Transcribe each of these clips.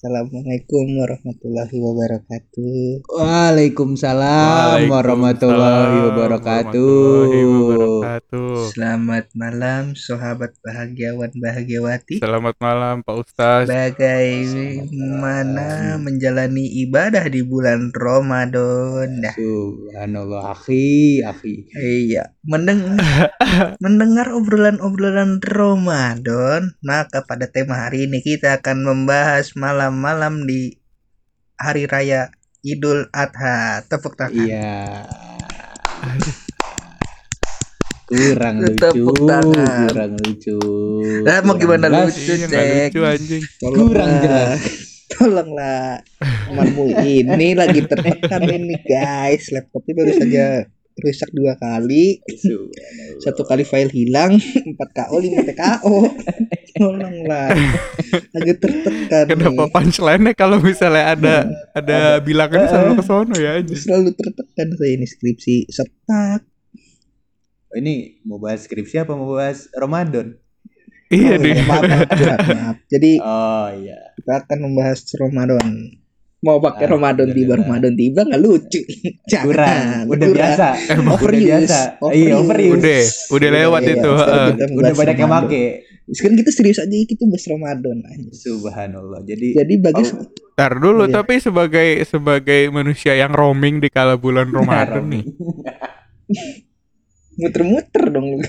Assalamualaikum warahmatullahi wabarakatuh. Waalaikumsalam warahmatullahi wabarakatuh. warahmatullahi wabarakatuh. Selamat malam sahabat bahagiawan bahagiawati. Selamat malam Pak Ustaz. Bagaimana menjalani ibadah di bulan Ramadan? Nah, Subhanallah akhi, akhi. iya, mendeng mendengar obrolan-obrolan Ramadan, maka pada tema hari ini kita akan membahas malam-malam di hari raya Idul Adha. Tepuk tangan. Iya. Kurang Tepuk lucu, tangan. kurang lucu. Lah, mau Kurang gimana lucu? Cek. lucu anjing. Kurang jelas. Tolonglah temanmu ini lagi tertekan ini guys. Laptopnya baru saja rusak dua kali. Satu kali file hilang, 4 KO, 5 TKO. Tolonglah. Lagi tertekan Kenapa nih. punchline-nya kalau misalnya ada ada bilangannya selalu ke sono ya anjing. Selalu tertekan saya ini skripsi setak. Oh, Ini mau bahas skripsi apa mau bahas Ramadan? Iya Oh, deh. maaf, maaf, maaf, maaf. Jadi Oh iya. kita akan membahas Ramadan. Mau pakai Ah, Ramadan tiba. Ramadan tiba nggak lucu. Jangan. Kurang. Udah Kurang. biasa. Emang Udah Overuse. biasa. Iya, overuse. Udah, udah lewat Iya, itu. kita Udah banyak yang make. Sekarang kita serius aja kita bahas Ramadan aja. Subhanallah. Jadi Jadi bagi Oh, Ntar dulu, Iya. tapi sebagai sebagai manusia yang roaming di kala bulan Ramadan nih. Muter-muter dong lu.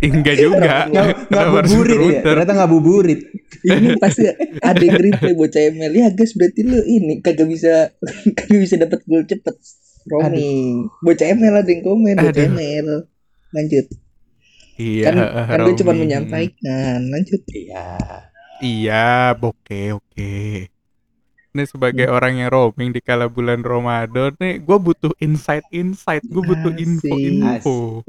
Enggak juga. Nggak nggak Kenapa harus buburit ya? Ternyata nggak buburit. ini pasti ada yang replay bocah ML ya guys berarti lu ini kagak bisa kagak bisa dapat gol cepet roaming bocah ML ada yang komen bocah. ML lanjut Iya, kan kan gue cuma menyampaikan lanjut Iya. Iya, oke oke. Ini sebagai Hmm. orang yang roaming di kala bulan Ramadan nih, gue butuh insight-insight, gue butuh Asik. info-info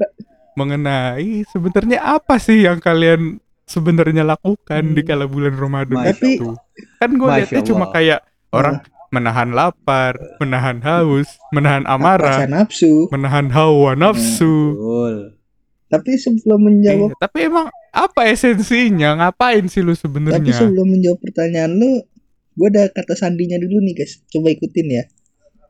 mengenai sebenarnya apa sih yang kalian sebenarnya lakukan di Hmm. kala bulan Ramadan Masya itu. Kan gue lihatnya cuma Allah. kayak orang menahan lapar, menahan haus, menahan amarah, nafsu menahan hawa nafsu. Betul. tapi sebelum menjawab Iya, tapi emang apa esensinya? Ngapain sih lu tapi sebenarnya? sebelum menjawab pertanyaan lu gue ada kata sandinya dulu nih guys. Coba ikutin ya.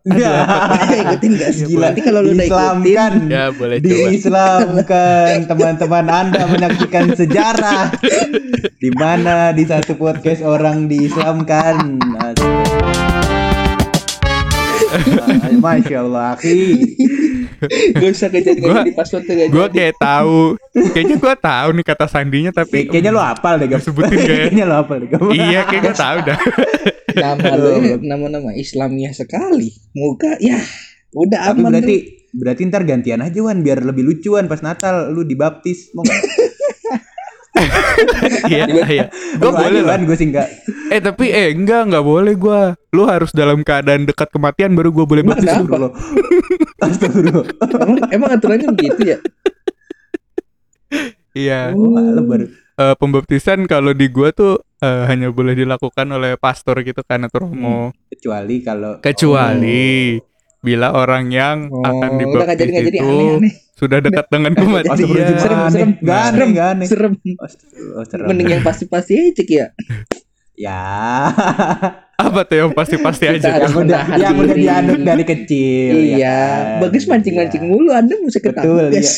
Ikutin guys. Gila. nanti kalau lu udah ikutin Diislamkan. Ya boleh. Diislamkan. Teman-teman Anda menyaksikan sejarah. Di mana di satu podcast orang diislamkan. Masya Allah, akhi. gak usah kejadian Gua- di passwordnya gak gue kayak tahu kayaknya gue tahu nih kata sandinya tapi Kay- Kayaknya lo hafal deh, Gap. Sebutin gak ya? Kayaknya lo hafal deh, iya kayak gue tahu dah nama lu ya, nama-nama Islamiyah sekali muka ya udah Tapi aman berarti berarti ntar gantian aja Wan biar lebih lucuan pas Natal lu dibaptis mau nggak? iya iya. gue boleh lah. gue sih enggak. eh tapi eh enggak enggak boleh gue lu harus dalam keadaan dekat kematian baru gue boleh baptis? Astagfirullah. Astagfirullah. emang, emang aturannya begitu ya? Iya. Oh, baru. Eh, pembaptisan kalau di gue tuh eh, hanya boleh dilakukan oleh pastor gitu kan atau romo kecuali kalau kecuali bila orang yang oh akan udah gak jadi dibaptis gak jadi. itu aneh-aneh sudah dekat dengan kematian Serem, aneh. serem. Gak aneh, Serem. gak aneh. serem Astagfirullah, serem. mending yang pasti-pasti aja ya Ya. apa tuh yang pasti-pasti aja yang udah yang udah diaduk dari kecil. ya iya kan? bagus mancing-mancing Iya. mulu anda mesti Betul, ketangkep iya.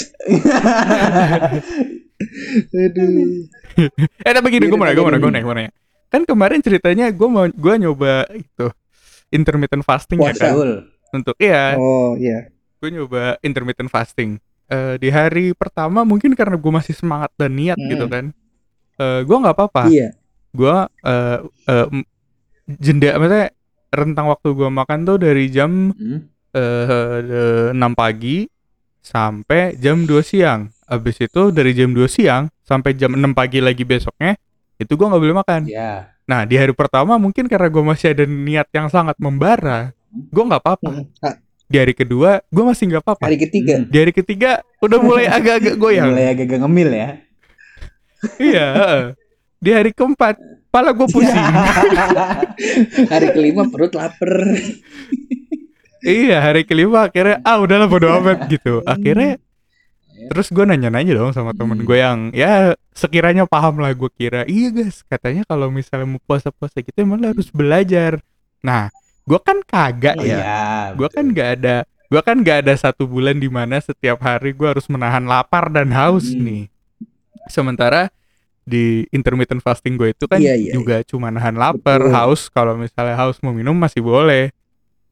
aduh Eh tapi gini gue mau nanya, gue mau nanya, gue nanya, nanya. Kan kemarin ceritanya gue mau gue nyoba itu intermittent fasting ya Puasa. kan Betul. untuk iya oh iya gue nyoba intermittent fasting Eh, di hari pertama mungkin karena gue masih semangat dan niat Hmm. gitu kan Eh gue nggak apa-apa iya gue eh eh, m- jenda maksudnya rentang waktu gue makan tuh dari jam Hmm. eh, 6 pagi sampai jam 2 siang. Habis itu dari jam 2 siang sampai jam 6 pagi lagi besoknya itu gua nggak boleh makan. Ya. Nah, di hari pertama mungkin karena gua masih ada niat yang sangat membara, gua nggak apa-apa. Hmm. Di hari kedua gua masih nggak apa-apa. hari ketiga Hmm. Di hari ketiga udah mulai agak-agak goyang. Mulai agak ngemil ya. iya. heeh. Di hari keempat pala gua pusing. hari kelima perut lapar iya, hari kelima akhirnya ah udahlah bodo amat gitu. Akhirnya terus gue nanya-nanya dong sama temen Hmm. gue yang ya sekiranya paham lah gue kira iya guys katanya kalau misalnya mau puasa-puasa gitu emang harus belajar nah gue kan kagak Oh, ya iya, gue kan nggak ada gue kan nggak ada satu bulan di mana setiap hari gue harus menahan lapar dan haus Hmm. nih sementara di intermittent fasting gue itu kan Iya, iya, juga cuma nahan lapar Betul. haus kalau misalnya haus mau minum masih boleh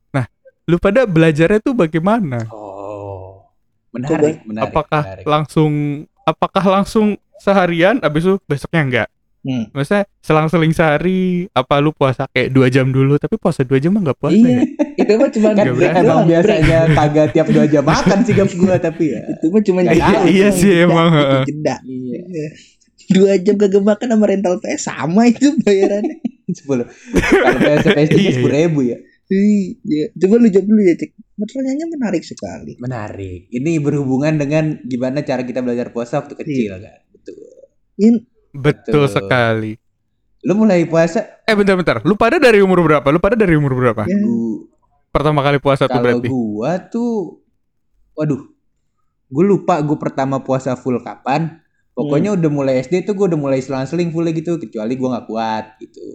nah lu pada belajarnya tuh bagaimana Oh. Menarik, menarik. apakah menarik. langsung apakah langsung seharian abis itu besoknya enggak Hmm. Maksudnya selang-seling sehari apa lu puasa kayak dua jam dulu tapi puasa dua jam mah nggak puasa Iya, ya? itu mah cuma kan emang biasanya kagak tiap dua jam makan sih gua tapi ya. Itu mah cuma Iya, jeda, iya cuma sih, jeda, emang, jeda. Iya. Iya. Dua jam kagak makan sama rental PS sama itu bayarannya. Sepuluh. Kalau PS PS Iya, iya. sepuluh ribu ya. Iya, coba lu jawab dulu ya, Cek. Pertanyaannya menarik sekali. Menarik. Ini berhubungan dengan gimana cara kita belajar puasa waktu kecil kan. Betul. In, Betul Betul. sekali. Lu mulai puasa Eh bentar-bentar, lu pada dari umur berapa? Lu pada dari umur berapa? ya, gua, Pertama kali puasa tuh kalau berarti? gua tuh waduh. Gue lupa gue pertama puasa full kapan. Pokoknya udah mulai SD tuh gue udah mulai selang-seling full gitu kecuali gua nggak kuat gitu.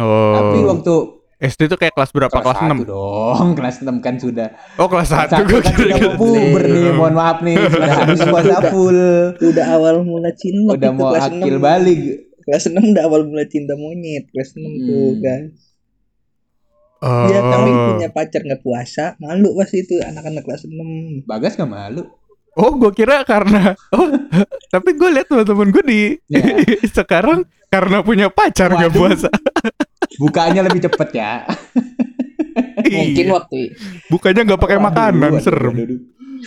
Oh. Tapi waktu SD tuh kayak kelas berapa? Kelas, kelas 6? 1 dong, kelas 6 kan sudah. Oh kelas 1 Satu gue kan kira sudah mau puber nih, mohon maaf nih, sudah habis puasa full. udah awal mula cinlok Udah itu mau kelas akil 6. balik. Kelas 6 udah awal mula cinta monyet. Kelas 6 tuh, Hmm. guys. Oh. Dia tapi punya pacar nggak puasa, malu pas itu anak-anak kelas 6. Bagas gak malu. Oh gue kira karena Oh tapi gue liat teman-teman gue di Ya. Sekarang karena punya pacar nggak puasa Bukanya lebih cepet ya. Mungkin Iya. waktu Bukannya nggak pakai makanan waduh, serem.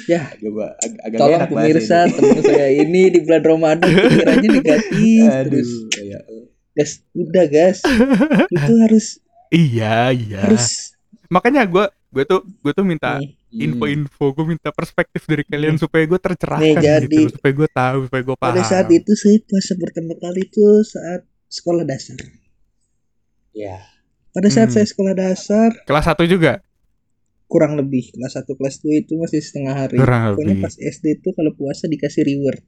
Ya. Agak, ba- ag- agak Tolong enak pemirsa teman saya ini di bulan Ramadan pikirannya negatif Aduh, terus. ya. Gas, udah gas. itu harus Iya iya harus Makanya gue gue tuh gue tuh minta Hmm. info-info gue minta perspektif dari kalian supaya gue tercerahkan Nih, jadi- gitu supaya gue tahu supaya gue paham pada saat itu saya puasa pertama kali itu saat sekolah dasar. Ya. Pada saat Hmm. saya sekolah dasar kelas 1 juga kurang lebih kelas 1 kelas 2 itu masih setengah hari. kurang Pokoknya lebih pas SD itu kalau puasa dikasih reward.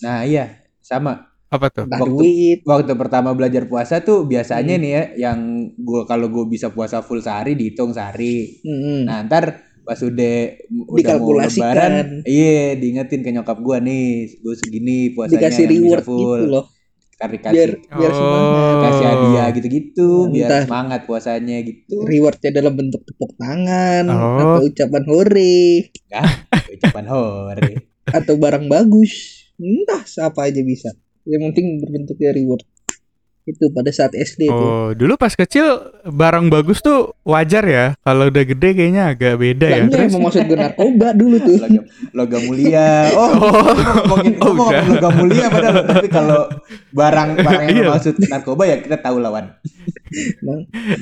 Nah iya, sama. apa tuh Entah Waktu- duit. Waktu pertama belajar puasa tuh biasanya Hmm. nih ya, yang gua kalau gua bisa puasa full sehari dihitung sehari. Mm-mm. Nah ntar pas udah udah mau Dikalkulasikan. lebaran, iya diingetin ke nyokap gua nih, gua segini puasanya dikasih yang bisa reward full. gitu loh. Ntar Biar dikasih biar Oh. semangat. kasih hadiah gitu-gitu, biar ntar. semangat puasanya gitu. Rewardnya dalam bentuk tepuk tangan Oh. atau ucapan hore Ucapan hore. atau barang bagus. Entah siapa aja bisa. Yang penting berbentuknya reward. Itu pada saat SD itu. oh dulu pas kecil barang bagus tuh wajar ya kalau udah gede kayaknya agak beda Lah ya terus emang maksud gue narkoba dulu tuh. logam, logam mulia. Oh, Oh. ngomongin, Oh, ngomong udah. logam mulia padahal tapi kalau barang barang yang Iya. maksud narkoba ya kita tahu lawan.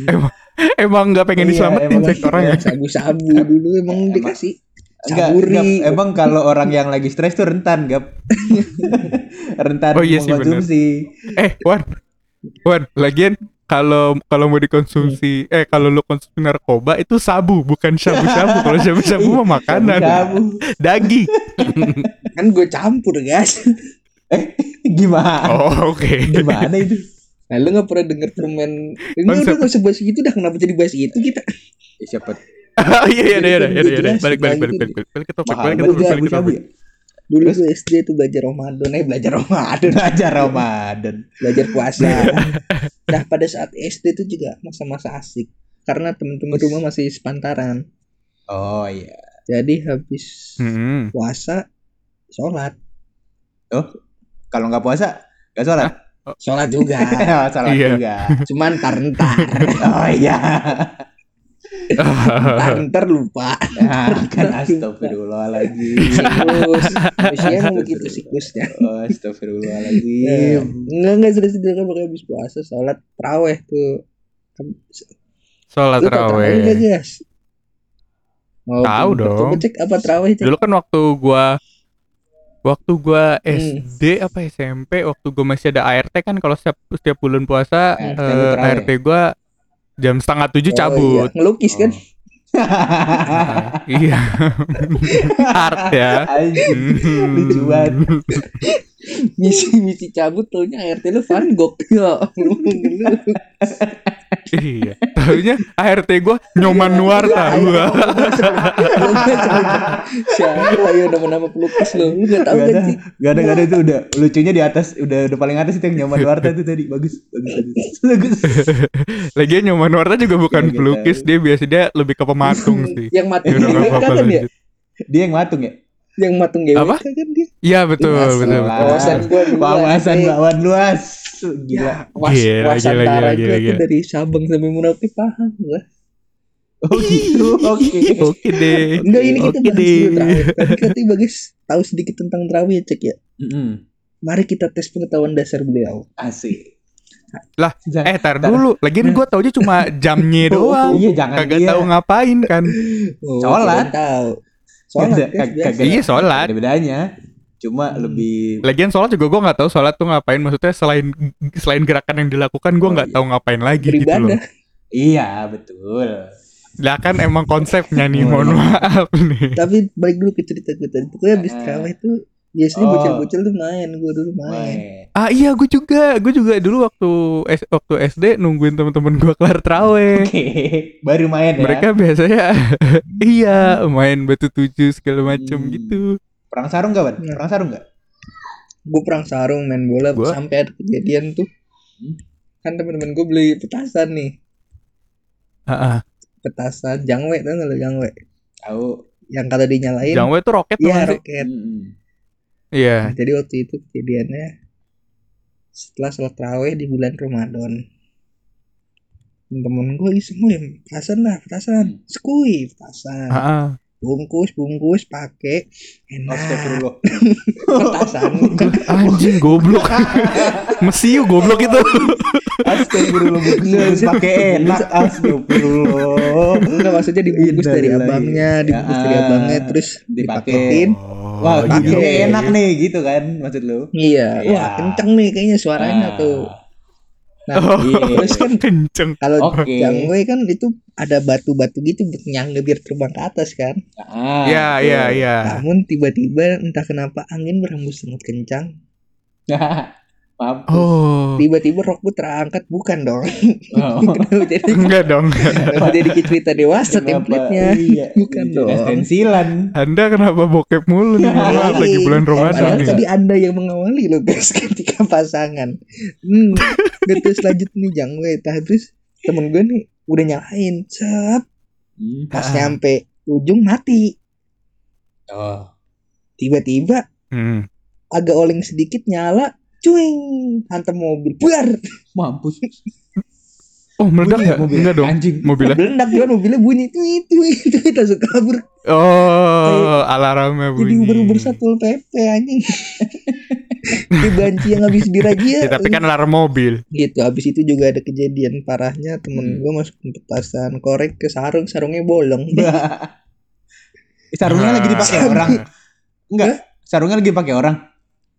Emang, emang nggak pengen Iya, diselamatin orang ya sabu-sabu dulu emang Emang. dikasih Enggak, enggak, emang kalau orang yang lagi stres tuh rentan, Gap. rentan Oh, iya sih, mengkonsumsi. eh Wan Wan lagian kalau kalau mau dikonsumsi eh kalau lu konsumsi narkoba itu sabu bukan syabu-syabu kalau syabu-syabu mah makanan Sabu. daging kan gue campur guys. Gimana? oh oke Gimana itu? Nah lu gak pernah denger permen Ini Konsep. udah gak usah bahas gitu dah Kenapa jadi bahas itu kita Ya, siapa oh iya iya iya iya iya, iya Jelas, balik balik balik jelas. balik balik balik ke topik mahal balik ke banget topik balik ke sabu-sabu topik ya? Dulu Terus? gue SD tuh belajar Ramadan Eh belajar Ramadan Belajar Ramadan. Belajar puasa Nah pada saat SD itu juga masa-masa asik Karena teman-teman rumah masih sepantaran Oh iya. Jadi habis Hmm. puasa Sholat Kalau nggak puasa, nggak sholat. Sholat juga Oh, sholat Iya. juga. Cuman ntar-ntar Oh iya. Ntar-ntar lupa Nah, kan astagfirullahaladzim. Siklus Usia emang begitu siklusnya Oh, astagfirullahaladzim. Enggak enggak sudah sudah kan pakai habis puasa sholat teraweh tuh. sholat Lu tau teraweh enggak raweh guys? Mau Tahu dong. Cek apa teraweh dulu kan waktu gua waktu gua Hmm. SD apa SMP waktu gua masih ada ART kan kalau setiap setiap bulan puasa ART eh. ART gua jam setengah tujuh Oh, cabut iya. Ngelukis kan? iya. Art ya. Lucu banget. misi misi cabut taunya ART lu Van Gogh ya iya. Tahunya ART gua nyoman nuarta. Wah. siapa ya nama-nama pelukis lo lu gak tahu Gak kan ada, sih gak ada, gak ada itu udah lucunya di atas, udah udah paling atas itu yang nyaman Warta itu tadi bagus, bagus, bagus. Lagian nyoman nuarta juga bukan Gak pelukis, dia biasa dia lebih ke pematung sih. yang matung nggak. Dia yang matung ya. Yang matung GWK Apa? kan dia Iya betul, Jelas betul, lah. betul. Wawasan gua Wawasan ada. bakwan luas. Gila. Was, Gila, gila, gila, tuh gila. dari Sabang sampai Merauke paham gua Oh gitu. Oke. Oke deh. enggak ini kita Oke bahas dulu deh. terakhir tapi katanya bagus tahu sedikit tentang terawih ya cek ya Mm-mm. mari kita tes pengetahuan dasar beliau Asik. Lah, Jangan- Eh, tar dulu. Lagian gua taunya cuma jamnya doang. Iya jangan Kagak dia. tahu ngapain kan. oh, tahu Kagak sholat biasa. kagak- Iya, sholat. Ada bedanya. Cuma Hmm. lebih Lagian sholat juga gua nggak tahu sholat tuh ngapain. Maksudnya selain selain gerakan yang dilakukan, gua Oh, nggak iya. tahu ngapain lagi gitu loh. beribadah Iya betul. Lah kan emang konsepnya nih, Oh, mohon iya. maaf nih. tapi balik dulu ke cerita gue tadi pokoknya abis Ah. terawih tuh biasanya Oh. bocil-bocil tuh main gue dulu main. Ah iya, gue juga, gue juga dulu waktu S, waktu SD nungguin temen-temen gue kelar traweh. Oke, baru main ya. Mereka biasanya iya main batu tujuh segala macem Hmm. gitu. perang sarung gak, Ban? Nah. Perang sarung gak? gue perang sarung main bola Gua- sampai ada kejadian tuh Hmm. kan teman-teman gue beli petasan nih Ah, petasan jangwe tau gak lo jangwe Tahu. yang kalau dinyalain Jangwe tuh roket tuh iya nggak roket Mm-mm. Iya. Nah, jadi waktu itu kejadiannya setelah sholat terawih di bulan Ramadan temen gue iseng "Wih, petasan lah petasan sekui petasan Ah, ah. bungkus bungkus pakai enak petasan Anjing goblok. Mesiu goblok itu. Astagfirullah bungkus pakai enak. Astagfirullah. enggak maksudnya dibungkus dari Innalillahi. abangnya dibungkus dari Ya, abangnya terus dipakai. dipaketin Wah, Pakai. gini enak nih gitu kan maksud lu. iya Iya. wah kenceng nih kayaknya suaranya Ah. tuh nah Oh, Iya. terus kan kenceng. kalau Oke. jangwe kan itu ada batu-batu gitu buat nyangga biar terbang ke atas kan Ah, Iya, iya, iya. namun tiba-tiba entah kenapa angin berhembus sangat kencang Maaf. Oh. tiba-tiba rok gue terangkat bukan dong Oh. kenapa jadi Enggak dong. kenapa jadi cerita dewasa Kenapa? template-nya Iya. Bukan dong. Stensilan. Anda kenapa bokep mulu nih? Maaf, lagi bulan Ramadan nih. tadi anda yang mengawali loh guys ketika pasangan. Hmm, terus lanjut nih jangwe. Tah terus temen gue nih udah nyalain. Cep, Hmm. pas Ah. nyampe ujung mati. Oh. Tiba-tiba Hmm. agak oleng sedikit nyala. Cuing, hantam mobil. Buar. Mampus. Oh, meledak Bunyi nggak? mobil. Enggak dong. Anjing. Mobilnya. Meledak juga mobilnya bunyi. Tuit, tuit, tuit. Langsung kabur. Oh, alarmnya Jadi bunyi. uber-uber satpol PP anjing. Di banci yang habis dirajia. Ya, tapi kan alarm mobil. gitu habis itu juga ada kejadian parahnya temen Hmm. gue masuk petasan korek ke sarung sarungnya bolong Sarungnya lagi dipakai orang. Enggak. Sarungnya lagi dipakai orang.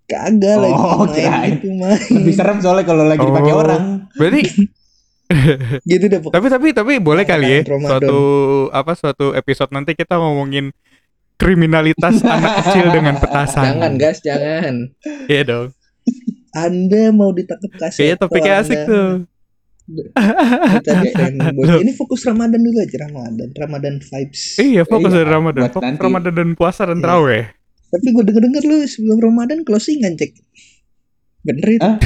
Kagak Oh, lagi main gitu main Lebih serem soalnya kalau lagi dipakai Oh. orang. Berarti gitu deh pokoknya tapi tapi tapi boleh kali ya Ramadan. suatu apa suatu episode nanti kita ngomongin kriminalitas anak kecil dengan petasan. jangan gas jangan Iya dong. anda mau ditangkap kasih Kayaknya topiknya asik tuh. Tadi fanboy. ini fokus Ramadan dulu aja Ramadan Ramadan vibes Iya, fokus Iya, dari Ramadan. Fokus. Ramadan dan puasa dan Iya. terawih. Tapi gue denger denger lu sebelum Ramadan closingan cek bener itu Hah?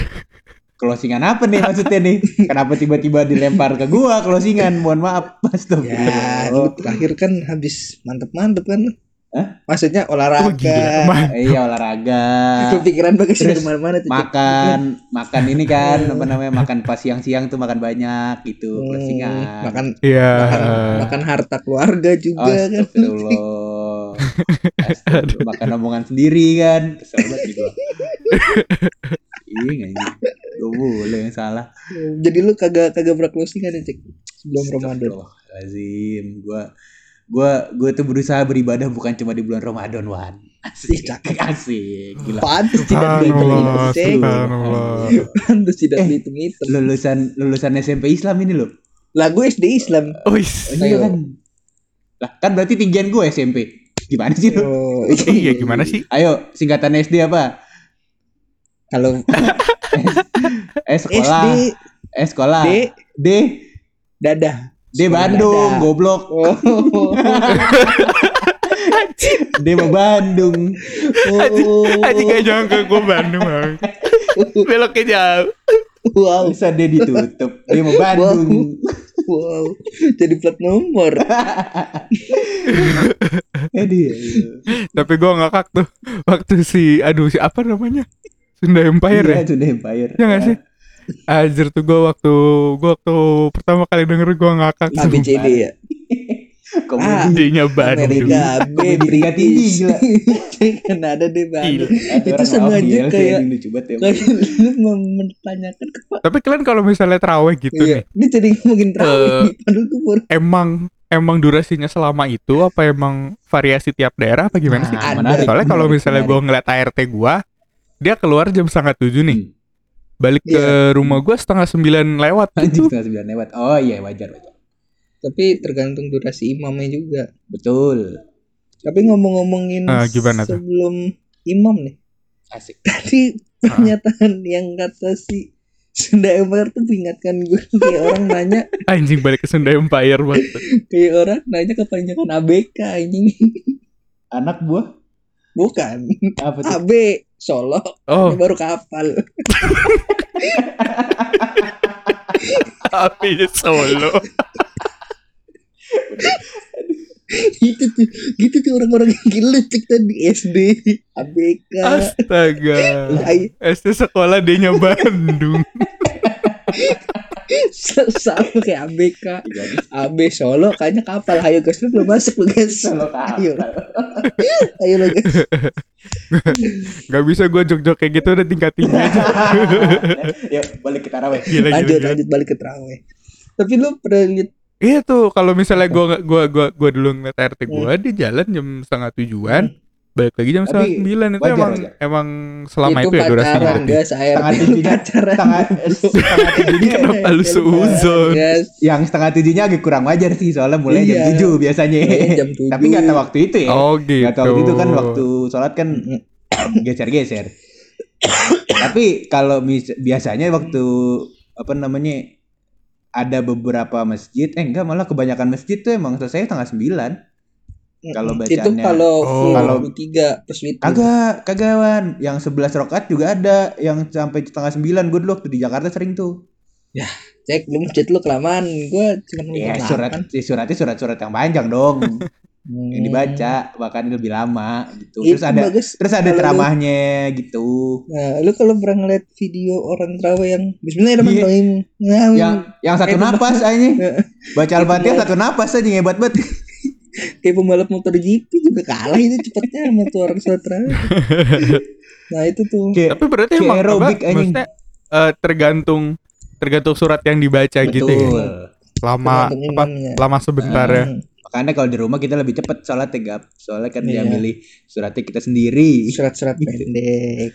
Closingan apa nih maksudnya nih? Kenapa tiba-tiba dilempar ke gua closingan? Mohon maaf, Mas tuh. ya lu terakhir kan habis mantep mantep kan Hah? maksudnya Oh, olahraga gila. Man. Iya olahraga. kepikiran bagus Terus dari mana-mana tuh Cek. makan makan ini kan apa namanya makan pas siang-siang tuh makan banyak gitu Hmm, closingan makan Iya. makan, makan harta keluarga juga kan Astagfirullah. makan omongan sendiri kan. Kesel banget gitu. Iya nggak Gak boleh yang salah. Jadi lu kagak kagak berclosingan ya cek sebelum Ramadan. Lazim gua gua gua tuh berusaha beribadah bukan cuma di bulan Ramadan wan. Asik Cakep. asik gila. Pantes tidak dihitung pantes tidak Eh. dihitung itu lulusan lulusan SMP Islam ini loh. Lagu SD Islam. Oh, Oh, iya kan? Lah kan berarti tinggian gue SMP. Gimana sih lu? Oh, Iya gimana sih? Ayo singkatan SD apa? Kalau Eh sekolah. SD Eh sekolah. D D. dadah. D Bandung, dadah. goblok. Oh. D mau Bandung. oh. Aja gak nyangka gue Bandung bang. Beloknya jauh. Wow. Bisa D ditutup. D mau Bandung. Wow. Jadi plat nomor. Eh dia. Tapi gue ngakak tuh waktu si aduh si apa namanya Sunda Empire ya. Iya, sudah Empire. Iya gak sih? Anjir tuh gue waktu gue waktu pertama kali denger gue ngakak A B C D ya. Ah, Komedi. Nya Bandung. Amerika B tingkat tinggi, gila. kan ada deh Bandung. Itu sama aja kayak- ya. Kayak lu mempertanyakan. Tapi kalian kalau misalnya terawih gitu Iya. nih, Ini jadi Eh, terawih. Padahal gue emang emang durasinya selama itu apa emang variasi tiap daerah apa gimana sih? Nah, menarik. Soalnya kalau misalnya gue ngeliat ART gue, dia keluar jam setengah tujuh nih, Hmm. balik ke rumah gue setengah sembilan lewat Anjing gitu. setengah sembilan lewat. Oh iya wajar wajar. tapi tergantung durasi imamnya juga. Betul. Tapi ngomong-ngomongin Ah, gimana tuh? sebelum imam nih. Asik. Tadi pernyataan yang kata si Sunda Empire tuh mengingatkan gue kayak orang nanya. Anjing balik ke Sunda Empire banget. kayak orang nanya kepanjangan ABK anjing. Anak buah? Bukan. Apa tuh? AB Solo. Oh, ini baru kapal. Apinya Solo. gitu tuh gitu tuh orang-orang yang geletek tadi SD ABK Astaga. SD sekolah dia Bandung. sama kayak ABK Jadi AB Solo kayaknya kapal ayo guys lu belum masuk lu guys Solo kapal. ayo ayo lo guys Gak bisa gue jok-jok kayak gitu udah tingkat tinggi aja. Yuk balik ke taraweh. Gila, gila, lanjut gila. lanjut balik ke terawih tapi lu pernah lihat Iya tuh kalau misalnya gue gua gua gua dulu ngeliat RT gue di jalan jam setengah tujuan, balik lagi jam setengah sembilan itu wajar, emang wajar. emang selama itu, ya durasinya. berarti. Setengah tujuhnya pacaran setengah setengah tujuhnya Kenapa lu seuzon? guys yang setengah tujuhnya agak kurang wajar sih soalnya mulai Iya. jam tujuh biasanya. Jam tujuh. Tapi nggak tahu waktu itu ya. Oh gitu. Nggak tahu waktu itu kan waktu sholat kan geser-geser. Tapi kalau biasanya waktu apa namanya ada beberapa masjid, eh enggak malah kebanyakan masjid tuh emang selesai tengah sembilan. Kalau itu bacaannya- kalau Oh. Kalau- tiga witir Kagak, kagawan. Yang 11 rokat juga ada yang sampai setengah sembilan. Gue dulu waktu di Jakarta sering tuh. cek lu masjid lu kelamaan gua cuma Ya nonton surat, eh, suratnya surat-surat yang panjang dong. Hmm. yang dibaca bahkan lebih lama gitu. Itu Terus ada bagus. terus ada ceramahnya gitu. Nah, lu kalau pernah ngeliat video orang terawih yang Bismillahirrahmanirrahim. Nah, Yang yang satu Eh, napas aja. Baca Al-Fatihah pembalap. satu napas aja hebat banget. kayak pembalap motor GP juga kalah itu cepetnya sama tuh orang terawih. nah, itu tuh. Kayak Tapi berarti emang apa? aerobik, anjing. Maksudnya eh, tergantung tergantung surat yang dibaca gitu ya. betul. Lama tergantung apa? Lama sebentar ya. Makanya kalau di rumah kita lebih cepet sholat tegap. Soalnya kan dia Iya. milih suratnya kita sendiri. Surat-surat pendek.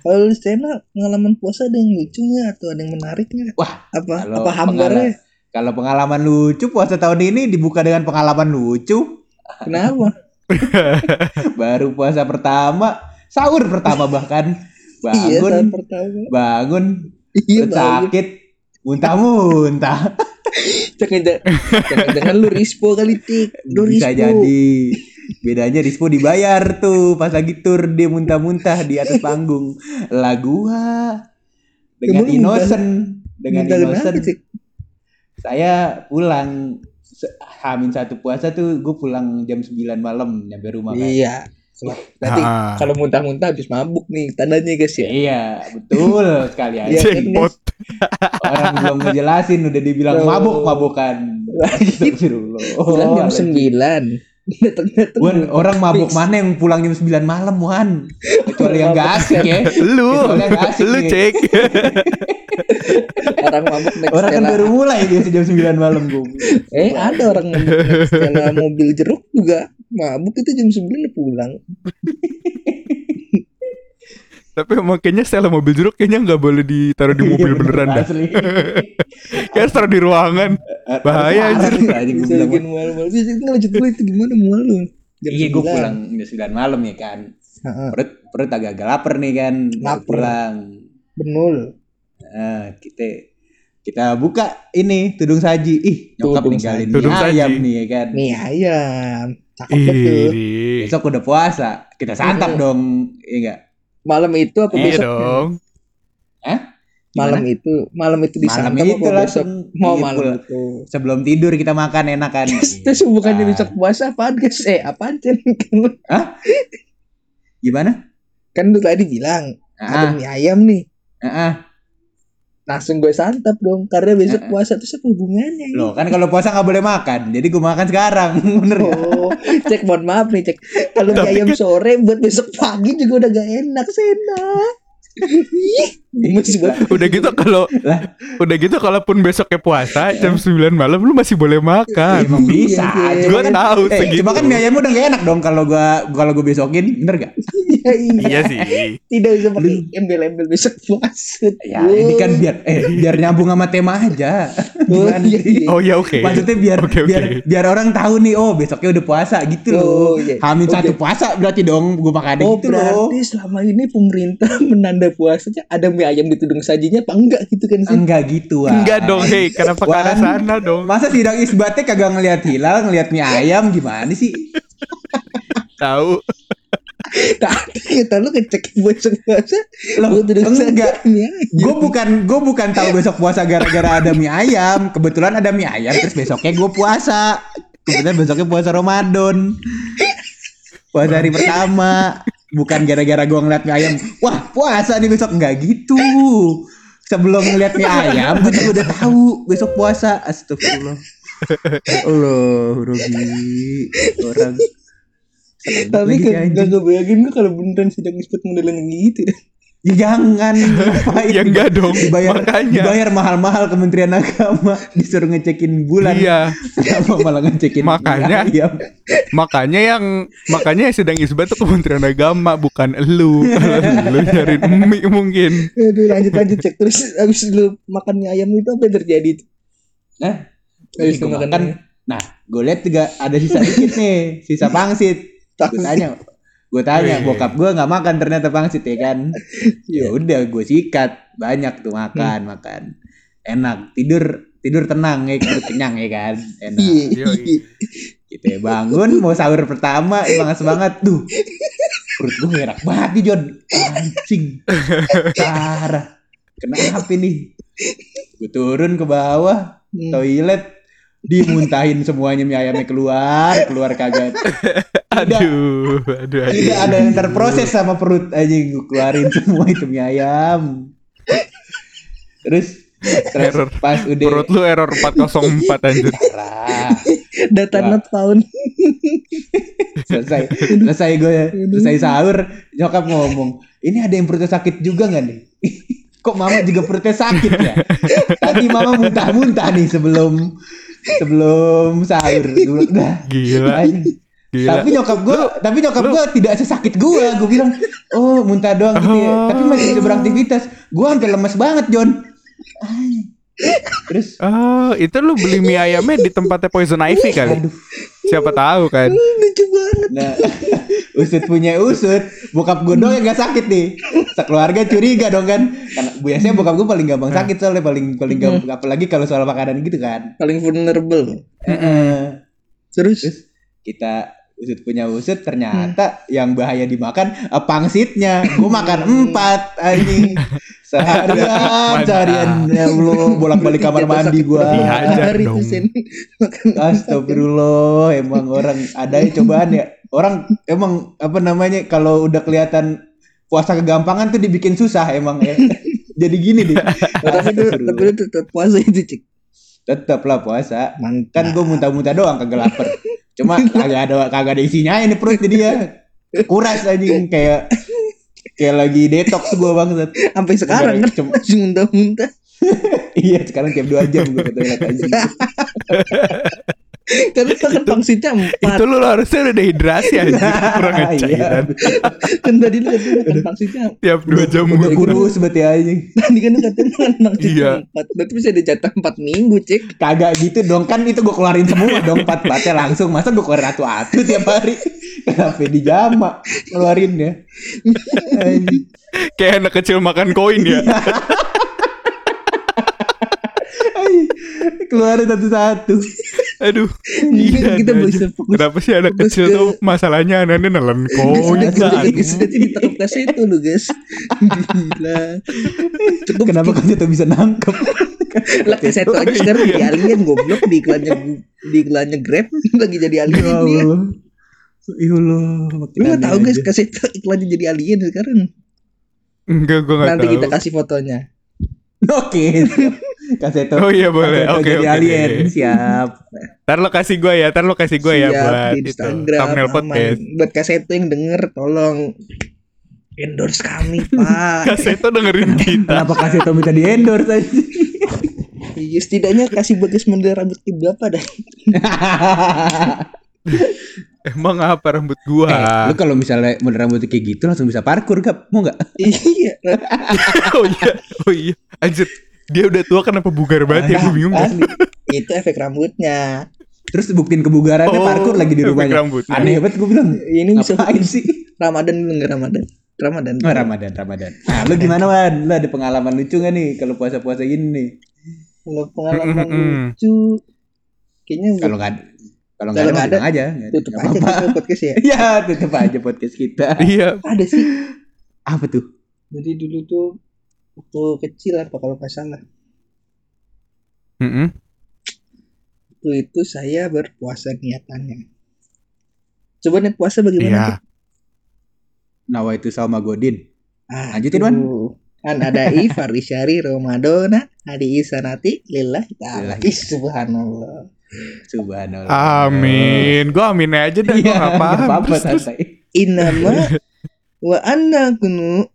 Kalau lu Stena pengalaman puasa ada yang lucunya atau ada yang menariknya? Wah, apa kalau apa hambarnya? Kalau pengalaman lucu puasa tahun ini dibuka dengan pengalaman lucu. Kenapa? Baru puasa pertama, sahur pertama bahkan iya, bangun pertama. bangun Iya, bangun. sakit muntah-muntah Jangan-jangan lu rispo kali tik. Lu bisa rispo. jadi bedanya Rispo dibayar tuh pas lagi tur dia muntah-muntah di atas panggung lah gua dengan lu innocent dengan Minta innocent kenapa, saya pulang Hamin satu puasa tuh gue pulang jam 9 malam nyampe rumah kan. Iya. Nanti kalau muntah-muntah habis mabuk nih tandanya guys ya. Iya, betul sekali iya, aja. Kan, Orang belum ngejelasin udah dibilang mabuk-mabukan. Gitu. Astagfirullah. Oh, jam 9 dateng dateng Wan, orang mabuk mana yang pulang jam sembilan malam Wan? Kecuali yang gak asik ya. Lu asik lu ya. cek. Orang mabuk next orang kan baru mulai dia jam 9 malam gue eh ada orang mabuk mobil jeruk juga. Mabuk itu jam 9 pulang. Tapi emang kayaknya setelah mobil jeruk kayaknya nggak boleh ditaruh di mobil beneran dah. Asli. Kayak taruh di ruangan. Bahaya, Parah anjir. bikin mual-mual. Bisa kita lanjut dulu itu gimana mual lu? Iya gue 9. pulang jam 9 malam ya kan. Perut perut agak-agak lapar nih kan. Lapar. Pulang. Benul. Nah, kita kita buka ini tudung saji. Ih, nyokap Tudung ninggalin saji. mie Tudung ayam saji. nih ya kan. Mie ayam. Cakep betul. Besok udah puasa. Kita santap Iya. dong. Iya enggak? Malam itu apa iya besok? dong. Malam itu, malam itu Malam disantap itu apa besok? langsung Mau iya, malam itu. Sebelum tidur kita makan enak kan. Terus bukannya Ah. besok puasa apaan guys? Eh apaan Cen? Gimana? kan lu tadi bilang ada Ah, mie ayam nih. ah, ah. Langsung gue santap dong karena besok puasa terus apa hubungannya? Loh, kan kalau puasa nggak boleh makan. Jadi gue makan sekarang. Bener? Oh, cek mohon maaf nih cek. Kalau mie ayam kan- sore buat besok pagi juga udah gak enak Sena. Udah gitu kalau udah gitu kalaupun besoknya puasa jam 9 malam lu masih boleh makan. Emang bisa. Iya, Gua kan, tahu eh, segitu. cuma kan mie ayamnya udah gak enak dong kalau gua kalau gua besokin, bener gak? iya, iya. Iya sih. Tidak bisa pakai embel-embel besok puasa. Ya ini kan biar eh biar nyambung sama tema aja. Oh, iya, ya oke. Maksudnya biar Oke, oke. biar biar orang tahu nih oh besoknya udah puasa gitu Oh, loh. iya. Hamin Oke. satu puasa berarti dong gua makan Oh gitu loh. berarti selama ini pemerintah menanda puasanya ada mie ayam di tudung sajinya apa enggak gitu kan sih? Enggak gitu ah. Enggak dong, hei, kenapa ke arah sana dong? Masa sidang isbatnya kagak ngelihat hilal, ngelihat mie ayam gimana sih? Tahu. Tadi kata lu ngecek besok puasa. Loh, enggak. mie ayam. Gue bukan gue bukan tahu besok puasa gara-gara ada mie ayam. Kebetulan ada mie ayam terus besoknya gue puasa. Kebetulan besoknya puasa Ramadan. Puasa hari pertama. Bukan gara-gara gue ngeliat mie ayam. Wah puasa nih besok enggak gitu. Sebelum ngeliat mie ayam gue juga udah tahu besok puasa. Astagfirullah. Allah, Robi. Orang. Tapi kan gak bayangin gue kalau beneran sidang isbat modelan yang gitu. Ya jangan Ya enggak dong. dibayar Makanya. dibayar mahal-mahal Kementerian Agama disuruh ngecekin bulan Iya, kenapa malah ngecekin Makanya. ayam? makanya yang makanya yang sedang isbat tuh Kementerian Agama bukan elu. Lu nyari mie mungkin. Aduh lanjut lanjut cek terus abis lu makan mie ayam itu apa yang terjadi itu? Hah? Lu gua makan makan. Nah, gue lihat juga ada sisa dikit nih, sisa pangsit. Gue tanya, gue tanya, Wih. bokap gue nggak makan ternyata pangsit ya kan. Ya udah, gue sikat banyak tuh makan, makan. Enak, tidur tidur tenang ya, perut kenyang ya kan. Enak. Iya. Gitu ya, bangun mau sahur pertama semangat semangat tuh perut gue enak banget nih John anjing parah kenapa ini gue turun ke bawah Hmm. toilet dimuntahin semuanya mie ayamnya keluar keluar kagak Aduh, aduh, aduh. tidak ada yang terproses sama perut aja gue keluarin semua itu mie ayam terus terus Error. pas udah Perut lu error 404 anjir. Data Wah. not found. selesai selesai gue selesai sahur nyokap ngomong ini ada yang perutnya sakit juga nggak nih kok mama juga perutnya sakit ya tadi mama muntah-muntah nih sebelum sebelum sahur bilang, "Dah, Gila, anjing." gila. tapi nyokap gue tapi nyokap gue tidak sesakit gue gue bilang oh muntah doang gitu ya Oh. tapi masih bisa beraktivitas gue sampai lemes banget John Anjing. Terus Oh, itu lu beli mie ayamnya di tempatnya Poison Ivy kali. aduh Siapa tahu kan. Lucu banget. Nah, usut punya usut, bokap gue doang yang gak sakit nih. Sekeluarga curiga dong kan. Karena biasanya bokap gue paling gampang sakit soalnya paling paling gampang apalagi kalau soal makanan gitu kan. Paling vulnerable. Heeh. Terus Terus kita usut punya usut ternyata yang bahaya dimakan eh, pangsitnya. Gue makan empat anjing. Seharian, seharian ya Allah bolak-balik kamar mandi gue. Dihajar hari dong. itu Sen. Makan Astagfirullah, emang orang ada ya cobaan ya. Orang emang apa namanya kalau udah kelihatan puasa kegampangan tuh dibikin susah emang ya. Jadi gini deh. Tapi itu tetap puasa itu cek. Tetap lah puasa. Mantap. Kan gue muntah-muntah doang kagak lapar. Cuma kagak ada kagak ada isinya ini perut jadi ya. Kuras anjing kayak kayak lagi detox gue banget. Sampai sekarang kan Cuma- muntah-muntah. iya sekarang tiap dua jam gue ke toilet anjing. Karena kan pangsitnya empat. Itu lu harusnya udah dehidrasi aja kurang Iya. cairan. Kan tadi lu katanya makan pangsitnya. Tiap dua jam Udah mulu. kurus berarti anjing. Tadi kan lu katanya makan pangsitnya Iya. empat. Berarti bisa dijatah empat minggu, cek. Kagak gitu dong kan itu gue keluarin semua dong empat empatnya langsung masa gue keluarin atu-atu tiap hari kenapa dijama keluarinnya Anjing. Kayak anak kecil makan koin ya. Keluarin satu-satu Aduh. Ini Iya, kita bisa fokus. Kenapa sih anak fokus kecil ke- tuh masalahnya anaknya nelen koin kan? guys, nanti ditangkap kaseto lu guys. Gila. Cukup kenapa kan itu bisa nangkep lah kaseto aja sekarang jadi alien goblok di iklannya di iklannya Grab lagi jadi alien dia. Ya Allah makin Lu gak tahu guys kaseto iklannya jadi alien sekarang. Enggak, gue gak Nanti tahu. kita kasih fotonya. oke siap. Kaseto Oh iya boleh. Oke jadi oke. alien siap Ntar lo kasih gue ya, ntar lo kasih gue ya buat di itu Instagram thumbnail aman. podcast. Buat kaseto yang denger tolong endorse kami pak. Kaseto dengerin kita. kenapa kaseto minta di endorse aja Iya setidaknya kasih bagus model rambut ke berapa dah. Emang apa rambut Eh, gua? lu kalau misalnya model rambut kayak gitu langsung bisa parkur gak? Mau gak? iya. oh iya, oh iya. Anjir, dia udah tua kenapa bugar banget ya? Gue bingung dah. Asli. Itu efek rambutnya. Terus buktiin kebugarannya parkur lagi di rumahnya. Aneh banget gue bilang. Ini bisa Ngapain sih? Ramadan dulu nggak Ramadan. Ramadan. Oh, Ramadan, Ramadan. Nah, lu gimana Wan? Lu ada pengalaman lucu gak nih kalau puasa-puasa gini nih? Kalau pengalaman lucu, kayaknya Kalau nggak ada, kalau nggak ada, bilang aja. Ada. tutup Nggak aja apa-apa. kita podcast ya. Ya, tutup aja podcast kita. Iya, Ada sih. Apa tuh? Jadi dulu tuh waktu kecil apa kalau nggak salah. Mm-mm. Waktu itu saya berpuasa niatannya. Coba niat puasa bagaimana? Cik? Nawa itu sama Godin. Ah, Lanjutin, Wan. tuh. An ada i farisyari Ramadana adi isanati lillahi ta'ala. Subhanallah. Subhanallah. Amin. Gue amin aja dah. Gue gak nggak paham. apa-apa. Inama wa anna kunu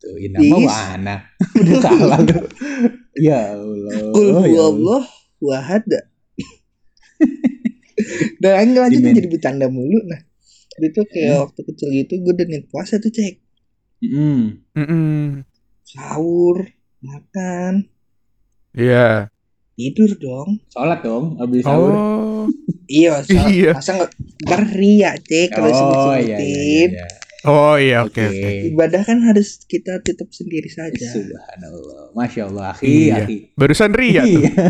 Tuh, Is. wana. Udah salah lu. Ya Allah. Kul ya Allah. huwallah wahad. Dan anjing lanjut jadi bercanda mulu nah. Itu kayak Hmm. waktu kecil gitu gue udah niat puasa tuh cek Mm-mm. Mm-mm. sahur makan Iya. tidur dong Sholat dong, habis sahur. Oh. iya sa- Iya. masa nggak ntar ria cek kalau Oh sebutin iya, iya, iya. Oh iya, oke Oke. oke. ibadah kan harus kita tutup sendiri saja Subhanallah. Masya Allah, akhi, Iya. akhi. Barusan Ria tuh. Iya.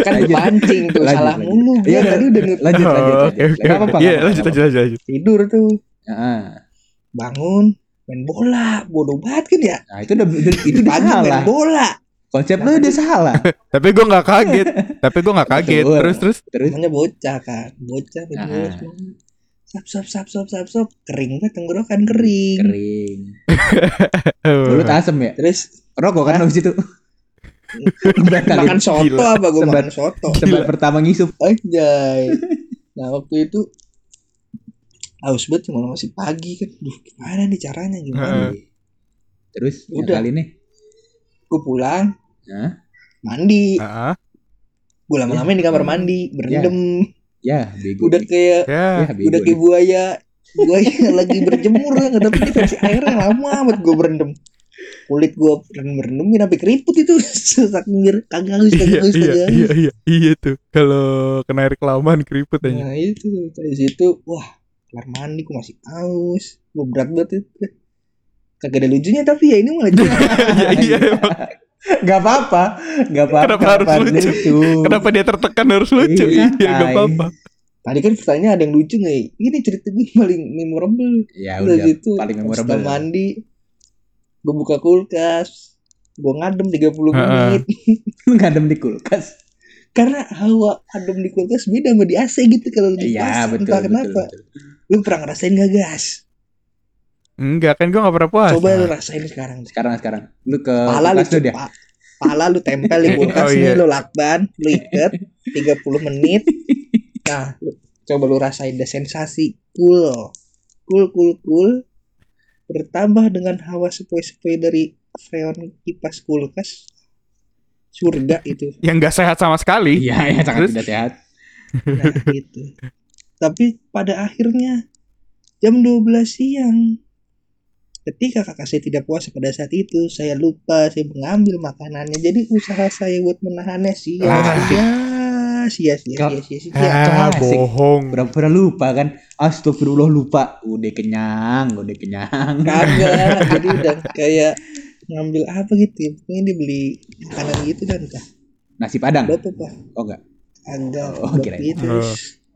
kan Lanjut. pancing tuh Lanjut, salah lanjut. mulu Iya, tadi udah lanjut, lanjut, Oh, lanjut. Oke oke. Apa-apa, Iya, lanjut lanjut aja. tidur tuh Heeh. bangun main bola bodoh banget kan ya Nah, itu udah itu udah pagi main salah. bola Konsep lu udah salah. Tapi gue nggak kaget. Tapi gue nggak kaget. Terus terus. Terus namanya bocah kan bocah Ah. semua. Sap sap sap sap sap sap kering banget tenggorokan kering kering. Mulut asem ya? terus Rokok kan habis itu. Makan soto Gila. apa gue makan soto Sebat pertama ngisup. Anjay. Nah waktu itu haus banget cuma masih pagi kan. Duh gimana nih caranya gimana? Terus Udah. kali ini. Gue pulang mandi. Gue lama-lama di kamar mandi berendam. Ya, bego. Udah kayak ya. ya, udah kayak buaya. Buaya lagi berjemur kan tapi ini versi airnya lama amat gue berendam. Kulit gue berendam-berendamin sampai keriput itu. Saking kagak Iya kagak haus iya haus. iya iya iya tuh. Kalau kena air kelamaan keriput aja. Nah itu dari situ wah kelar mandi gue masih haus. Gue berat banget itu. Kagak ada lucunya tapi ya ini malah jadi Iya iya. Gak apa-apa. Gak apa-apa. Kenapa harus lucu? Kenapa dia tertekan harus lucu? Iya, Iya gak tai. apa-apa. Tadi kan pertanyaan ada yang lucu nggak? ya? Ini cerita gue paling memorable. Ya Udah udah gitu. paling Setelah memorable. mandi, gue buka kulkas, gue ngadem 30 Heeh. menit. Ngadem di kulkas. Karena hawa adem di kulkas beda sama di AC gitu kalau di Iya, pas, betul, entah betul, kenapa. betul. Lu pernah ngerasain gak gas? Enggak kan gue gak pernah puasa. Coba lu rasain sekarang. Sekarang sekarang lu ke Pala lu tuh dia. Pala lu tempel di kulkas Oh, iya. nih lu lakban, lu ikat 30 menit. Nah, lu, coba lu rasain deh sensasi cool. Cool cool cool bertambah dengan hawa sepoi-sepoi dari freon kipas kulkas. surga itu Yang nggak sehat sama sekali. Iya, ya sangat Terus? tidak sehat. nah gitu tapi pada akhirnya jam 12 siang ketika kakak saya tidak puasa pada saat itu saya lupa saya mengambil makanannya jadi usaha saya buat menahannya sia Ah. sia sia sia sia sia, sia. Ah, Asik. bohong. Pura-pura lupa kan. Astagfirullah lupa. Udah kenyang, udah kenyang. kagak jadi udah kayak ngambil apa gitu ya pokoknya dia beli makanan gitu kan entah Nasi Padang. bapak pak Oh enggak. agak Oh, kirain. itu Oh.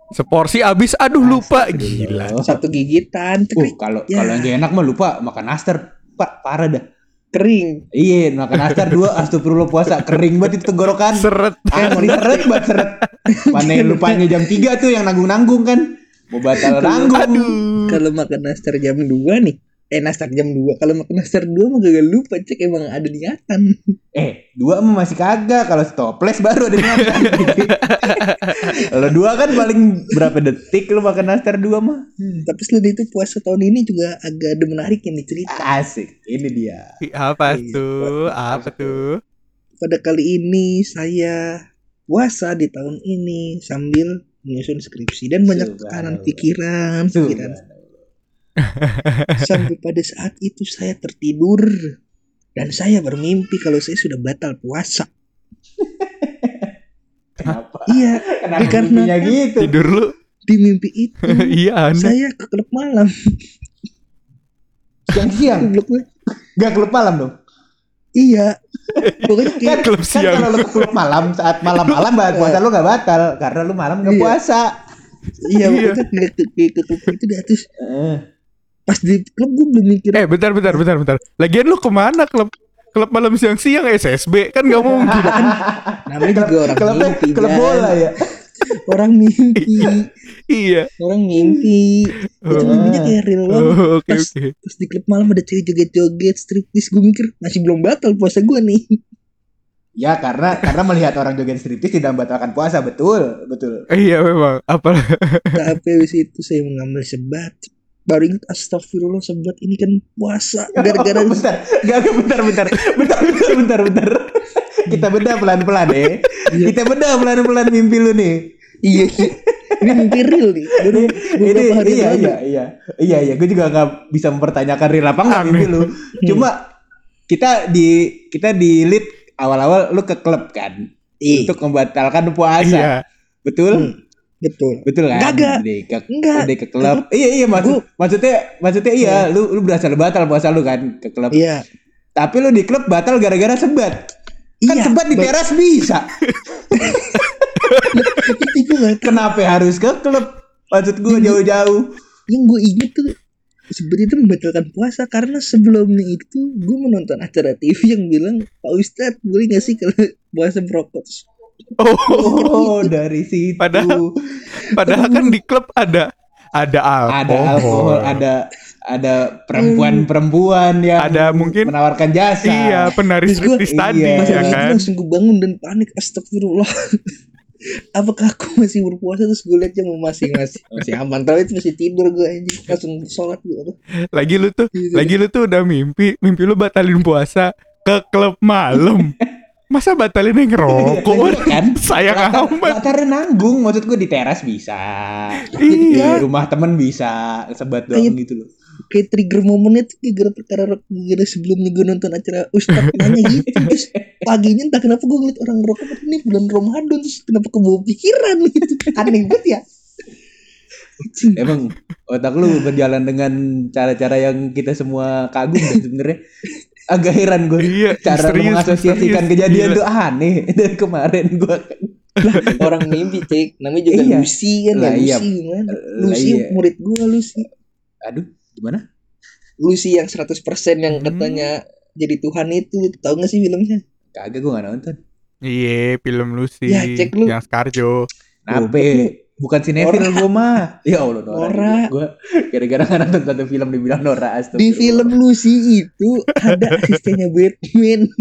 Seporsi abis, aduh lupa. Gila. satu gigitan Uh, kalau Ya. kalau yang enak mah lupa makan nastar. Pak, parah dah. kering Iya, makan nastar dua astagfirullah puasa kering banget itu tenggorokan. Seret. Asli seret banget seret. Mana lupanya jam 3 tuh yang nanggung-nanggung kan. Mau batal nanggung. Aduh. kalau makan nastar jam 2 nih eh nastar jam 2 kalau makan nastar 2 mah gak lupa cek emang ada niatan Eh, dua mah masih kagak. Kalau stoples baru ada niatan. Kalau dua kan paling berapa detik lu makan nastar dua mah. tapi selain itu puasa tahun ini juga agak ada menariknya nih cerita Asik. Ini dia. Apa Iya. tuh? Apa tuh? pada kali ini saya puasa di tahun ini sambil menyusun skripsi dan banyak tekanan pikiran pikiran Subhanallah. Sampai pada saat itu saya tertidur dan saya bermimpi kalau saya sudah batal puasa Kenapa? iya Kenapa mimpinya gitu? Tidur lu? di mimpi itu iya, aneh. saya ke klub malam Siang-siang. Gak klub malam dong. iya pokoknya kayak Klub Kan siang. kalau lu ke klub malam saat malam-malam banget puasa lu gak batal karena lu malam gak Iya. puasa. iya Iya. ke, ke, ke klub itu dah terus Eh, pas di klub gue belum mikir Eh, bentar, bentar, bentar, bentar. Lagian lu ke mana klub? Klub malam siang-siang SSB kan gak mungkin. namanya juga orang klub mimpi klub bola ya. orang mimpi iya. orang mimpi itu Oh. mimpinya kayak real banget Oh, Oke, Pas- oke. terus di klub malam ada cewek joget-joget striptis gue mikir masih belum batal puasa gue nih Ya karena karena melihat orang joget striptis tidak membatalkan puasa betul betul. Iya memang. Apa? tapi habis itu saya mengambil sebat baru ingat astagfirullah sebat ini kan puasa gara-gara bentar, gak, gak, bentar, bentar, bentar, bentar, bentar, bentar. Kita bedah pelan-pelan ya. Kita bedah pelan-pelan mimpi lu nih. iya iya. ini mimpi real nih baru Ini hari iya, lalu iya, iya, iya, iya. Gue juga gak bisa mempertanyakan real apa nggak mimpi lu. Cuma kita di kita di lead awal-awal lu ke klub kan Iya, untuk membatalkan puasa. Iya. Betul? Hmm. Betul Betul kan? Kagak. Ke, Enggak. ke klub. Iya, iya maksud maksudnya maksudnya iya, lu lu berasa lu batal puasa lu kan ke klub. iya Tapi lu di klub batal gara-gara sebat. Kan Iya, sebat di teras bisa. Kenapa harus ke klub? Maksud gue jauh-jauh. yang gue inget tuh sebenarnya itu membatalkan puasa karena sebelumnya itu gue menonton acara TV yang bilang Pak Ustadz boleh gak sih kalau puasa merokok Oh, Oh, dari situ. Padahal- padahal kan di klub ada ada alkohol. ada alkohol, ada ada perempuan-perempuan yang Ada mungkin- menawarkan jasa. Iya, penari striptis tadi iya. Ya kan. langsung gue bangun dan panik astagfirullah apakah aku masih berpuasa terus gue liat jam masih masih masih aman tapi itu masih tidur gue anjing langsung sholat gue Lagi lu tuh, Gitu. lagi lu tuh udah mimpi, mimpi lu batalin puasa ke klub malam. Masa batalin yang ngerokok? Iya, kan? Sayang Latar, amat. latarnya nanggung, maksud gue di teras bisa, di Iya. rumah temen bisa, sebat doang Kayak- gitu loh. kayak trigger momennya tuh gara perkara gara sebelumnya gue nonton acara Ustadz nanya gitu terus paginya entah kenapa gue ngeliat orang ngerokok ini bulan Ramadan terus kenapa kebawa pikiran gitu aneh banget ya Emang otak lu berjalan dengan cara-cara yang kita semua kagum dan sebenarnya agak heran gue. Iya, Cara lu misterius, mengasosiasikan misterius. kejadian Gila. tuh aneh dari kemarin gue. orang mimpi cek namanya juga Iya. Lucy kan Lah, ya iya. Lucy gimana Lah, Lucy iya. murid gue Lucy Aduh, gimana? Lucy yang 100% yang Hmm. katanya jadi Tuhan itu tahu gak sih filmnya Kagak gue gak nonton. Iya, film Lucy Ya, cek lu. yang Scarjo. Nape? Bukan sinetron gue mah. Ya Allah Nora. Nora. Gue gara-gara gak nonton satu film dibilang Nora astagfirullah. di film Lucy itu ada asistennya Batman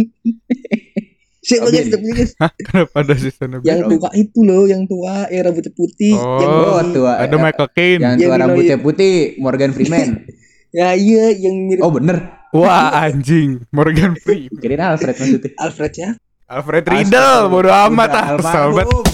Siapa Oh, guys? Tapi guys, kenapa ada season yang tua itu loh, yang tua, yang rambutnya putih, yang Oh, Oh, tua. ada Michael Caine. Yang tua rambutnya putih, Morgan Freeman. ya iya, yang mirip Oh bener. Wah, anjing. Morgan Freeman. Kirain Alfred maksudnya. Alfred ya. Alfred Riedel bodo amat ah almarhum,